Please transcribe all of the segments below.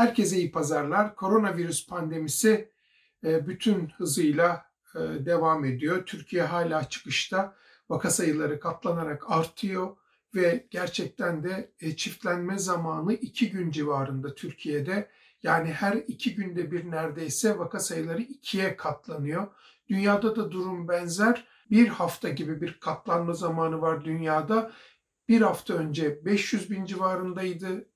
Herkese iyi pazarlar. Koronavirüs pandemisi e, bütün hızıyla e, devam ediyor. Türkiye hala çıkışta. Vaka sayıları katlanarak artıyor ve gerçekten de e, çiftlenme zamanı iki gün civarında Türkiye'de. Yani her iki günde bir neredeyse vaka sayıları ikiye katlanıyor. Dünyada da durum benzer. Bir hafta gibi bir katlanma zamanı var dünyada. Bir hafta önce 500 bin civarındaydı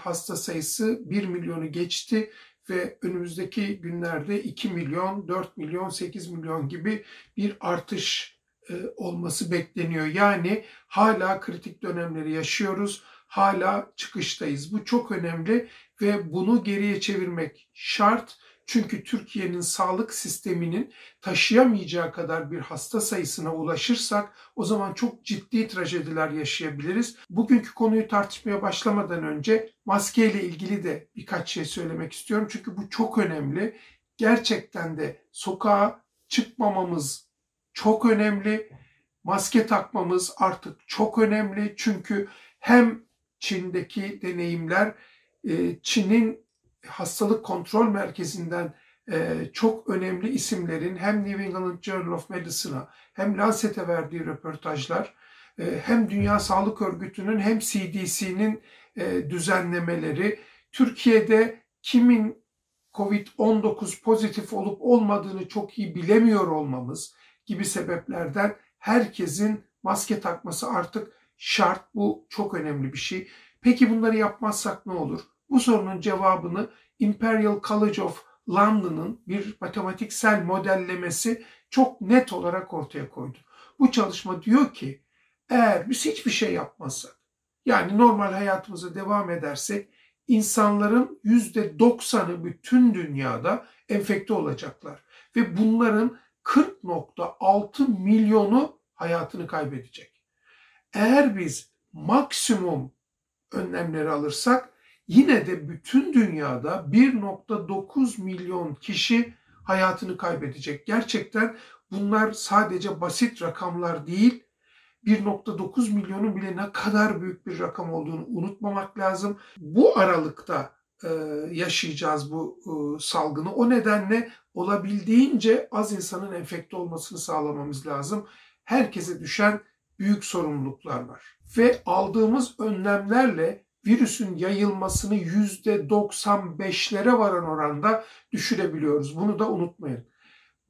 hasta sayısı 1 milyonu geçti ve önümüzdeki günlerde 2 milyon, 4 milyon, 8 milyon gibi bir artış e, olması bekleniyor. Yani hala kritik dönemleri yaşıyoruz, hala çıkıştayız. Bu çok önemli ve bunu geriye çevirmek şart. Çünkü Türkiye'nin sağlık sisteminin taşıyamayacağı kadar bir hasta sayısına ulaşırsak o zaman çok ciddi trajediler yaşayabiliriz. Bugünkü konuyu tartışmaya başlamadan önce maske ile ilgili de birkaç şey söylemek istiyorum. Çünkü bu çok önemli. Gerçekten de sokağa çıkmamamız çok önemli. Maske takmamız artık çok önemli. Çünkü hem Çin'deki deneyimler e, Çin'in hastalık kontrol merkezinden e, çok önemli isimlerin hem New England Journal of Medicine'a hem Lancet'e verdiği röportajlar e, hem Dünya Sağlık Örgütü'nün hem CDC'nin e, düzenlemeleri Türkiye'de kimin COVID-19 pozitif olup olmadığını çok iyi bilemiyor olmamız gibi sebeplerden herkesin maske takması artık şart. Bu çok önemli bir şey. Peki bunları yapmazsak ne olur? Bu sorunun cevabını Imperial College of London'ın bir matematiksel modellemesi çok net olarak ortaya koydu. Bu çalışma diyor ki eğer biz hiçbir şey yapmazsak yani normal hayatımıza devam edersek insanların %90'ı bütün dünyada enfekte olacaklar. Ve bunların 40.6 milyonu hayatını kaybedecek. Eğer biz maksimum önlemleri alırsak yine de bütün dünyada 1.9 milyon kişi hayatını kaybedecek. Gerçekten bunlar sadece basit rakamlar değil. 1.9 milyonun bile ne kadar büyük bir rakam olduğunu unutmamak lazım. Bu aralıkta e, yaşayacağız bu e, salgını. O nedenle olabildiğince az insanın enfekte olmasını sağlamamız lazım. Herkese düşen büyük sorumluluklar var. Ve aldığımız önlemlerle virüsün yayılmasını %95'lere varan oranda düşürebiliyoruz. Bunu da unutmayın.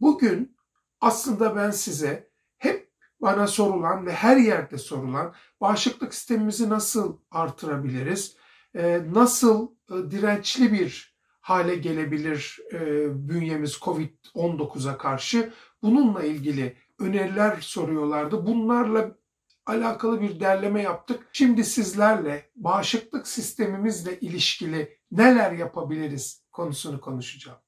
Bugün aslında ben size hep bana sorulan ve her yerde sorulan bağışıklık sistemimizi nasıl artırabiliriz? Ee, nasıl e, dirençli bir hale gelebilir e, bünyemiz COVID-19'a karşı? Bununla ilgili öneriler soruyorlardı. Bunlarla alakalı bir derleme yaptık. Şimdi sizlerle bağışıklık sistemimizle ilişkili neler yapabiliriz konusunu konuşacağım.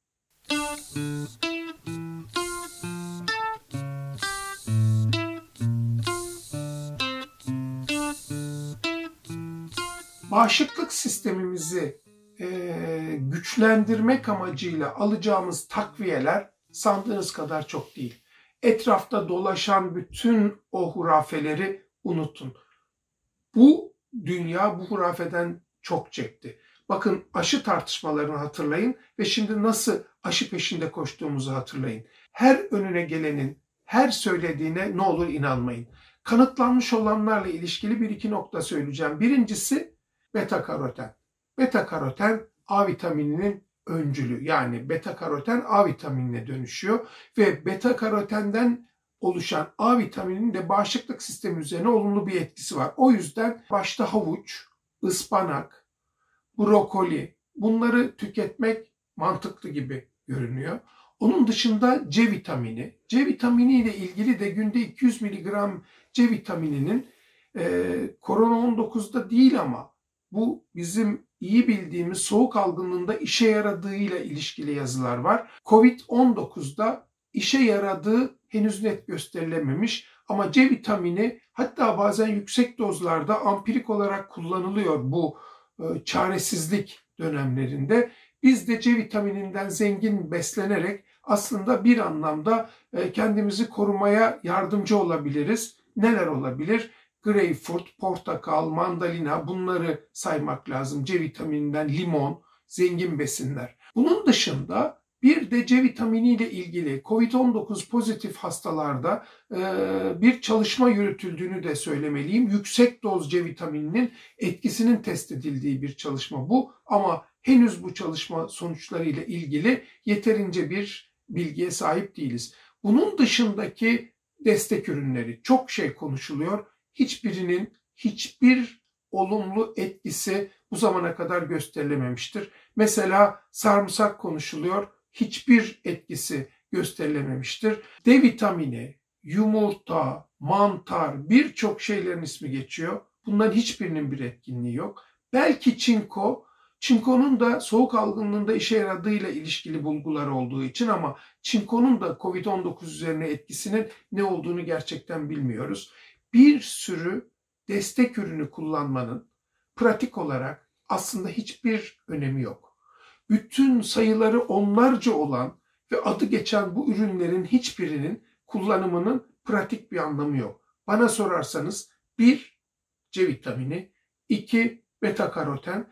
Bağışıklık sistemimizi e, güçlendirmek amacıyla alacağımız takviyeler sandığınız kadar çok değil. Etrafta dolaşan bütün o hurafeleri unutun. Bu dünya bu hurafeden çok çekti. Bakın aşı tartışmalarını hatırlayın ve şimdi nasıl aşı peşinde koştuğumuzu hatırlayın. Her önüne gelenin her söylediğine ne olur inanmayın. Kanıtlanmış olanlarla ilişkili bir iki nokta söyleyeceğim. Birincisi beta karoten. Beta karoten A vitamininin öncülü yani beta karoten A vitaminine dönüşüyor ve beta karotenden oluşan A vitamininin de bağışıklık sistemi üzerine olumlu bir etkisi var. O yüzden başta havuç, ıspanak, brokoli bunları tüketmek mantıklı gibi görünüyor. Onun dışında C vitamini. C vitamini ile ilgili de günde 200 mg C vitamininin e, korona 19'da değil ama bu bizim iyi bildiğimiz soğuk algınlığında işe yaradığıyla ilişkili yazılar var. Covid-19'da işe yaradığı henüz net gösterilememiş ama C vitamini hatta bazen yüksek dozlarda ampirik olarak kullanılıyor bu e, çaresizlik dönemlerinde. Biz de C vitamininden zengin beslenerek aslında bir anlamda e, kendimizi korumaya yardımcı olabiliriz. Neler olabilir? Greyfurt, portakal, mandalina bunları saymak lazım. C vitamininden limon, zengin besinler. Bunun dışında bir de C vitamini ile ilgili COVID-19 pozitif hastalarda e, bir çalışma yürütüldüğünü de söylemeliyim. Yüksek doz C vitamininin etkisinin test edildiği bir çalışma bu ama henüz bu çalışma sonuçları ile ilgili yeterince bir bilgiye sahip değiliz. Bunun dışındaki destek ürünleri çok şey konuşuluyor. Hiçbirinin hiçbir olumlu etkisi bu zamana kadar gösterilememiştir. Mesela sarımsak konuşuluyor hiçbir etkisi gösterilememiştir. D vitamini, yumurta, mantar birçok şeylerin ismi geçiyor. Bunların hiçbirinin bir etkinliği yok. Belki çinko, çinkonun da soğuk algınlığında işe yaradığıyla ilişkili bulgular olduğu için ama çinkonun da COVID-19 üzerine etkisinin ne olduğunu gerçekten bilmiyoruz. Bir sürü destek ürünü kullanmanın pratik olarak aslında hiçbir önemi yok bütün sayıları onlarca olan ve adı geçen bu ürünlerin hiçbirinin kullanımının pratik bir anlamı yok. Bana sorarsanız 1 C vitamini, 2 beta karoten,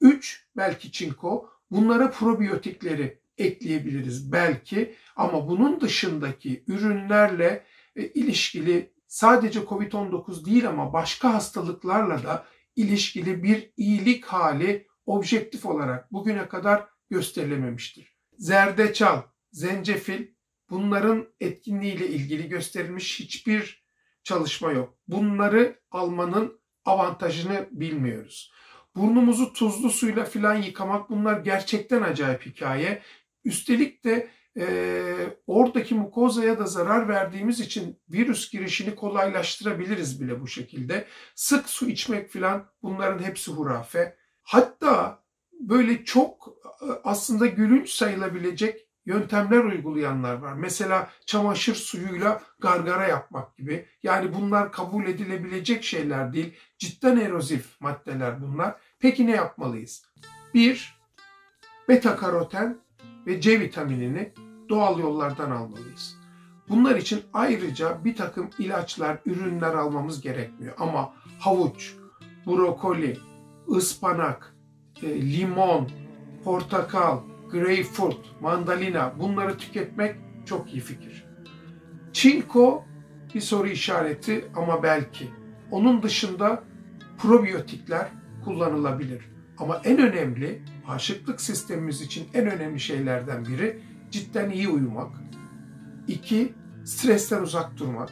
3 belki çinko, bunlara probiyotikleri ekleyebiliriz belki ama bunun dışındaki ürünlerle e, ilişkili sadece COVID-19 değil ama başka hastalıklarla da ilişkili bir iyilik hali objektif olarak bugüne kadar gösterilememiştir. Zerdeçal, zencefil bunların etkinliğiyle ilgili gösterilmiş hiçbir çalışma yok. Bunları almanın avantajını bilmiyoruz. Burnumuzu tuzlu suyla filan yıkamak bunlar gerçekten acayip hikaye. Üstelik de e, oradaki mukozaya da zarar verdiğimiz için virüs girişini kolaylaştırabiliriz bile bu şekilde. Sık su içmek filan bunların hepsi hurafe. Hatta böyle çok e, aslında gülünç sayılabilecek yöntemler uygulayanlar var. Mesela çamaşır suyuyla gargara yapmak gibi. Yani bunlar kabul edilebilecek şeyler değil. Cidden erozif maddeler bunlar. Peki ne yapmalıyız? Bir, beta karoten ve C vitaminini doğal yollardan almalıyız. Bunlar için ayrıca bir takım ilaçlar, ürünler almamız gerekmiyor. Ama havuç, brokoli, ıspanak, e, limon, portakal, greyfurt, mandalina bunları tüketmek çok iyi fikir. Çinko bir soru işareti ama belki. Onun dışında probiyotikler kullanılabilir. Ama en önemli bağışıklık sistemimiz için en önemli şeylerden biri cidden iyi uyumak. İki, stresten uzak durmak.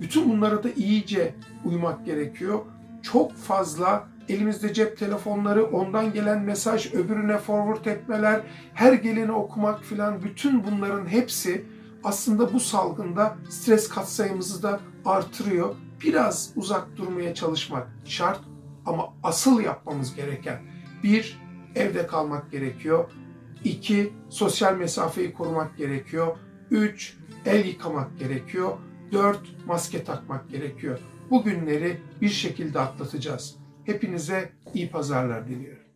Bütün bunlara da iyice uymak gerekiyor. Çok fazla elimizde cep telefonları, ondan gelen mesaj öbürüne forward etmeler, her geleni okumak filan bütün bunların hepsi aslında bu salgında stres katsayımızı da artırıyor. Biraz uzak durmaya çalışmak şart ama asıl yapmamız gereken bir, evde kalmak gerekiyor. İki, sosyal mesafeyi korumak gerekiyor. Üç, el yıkamak gerekiyor. Dört, maske takmak gerekiyor. Bu günleri bir şekilde atlatacağız. Hepinize iyi pazarlar diliyorum.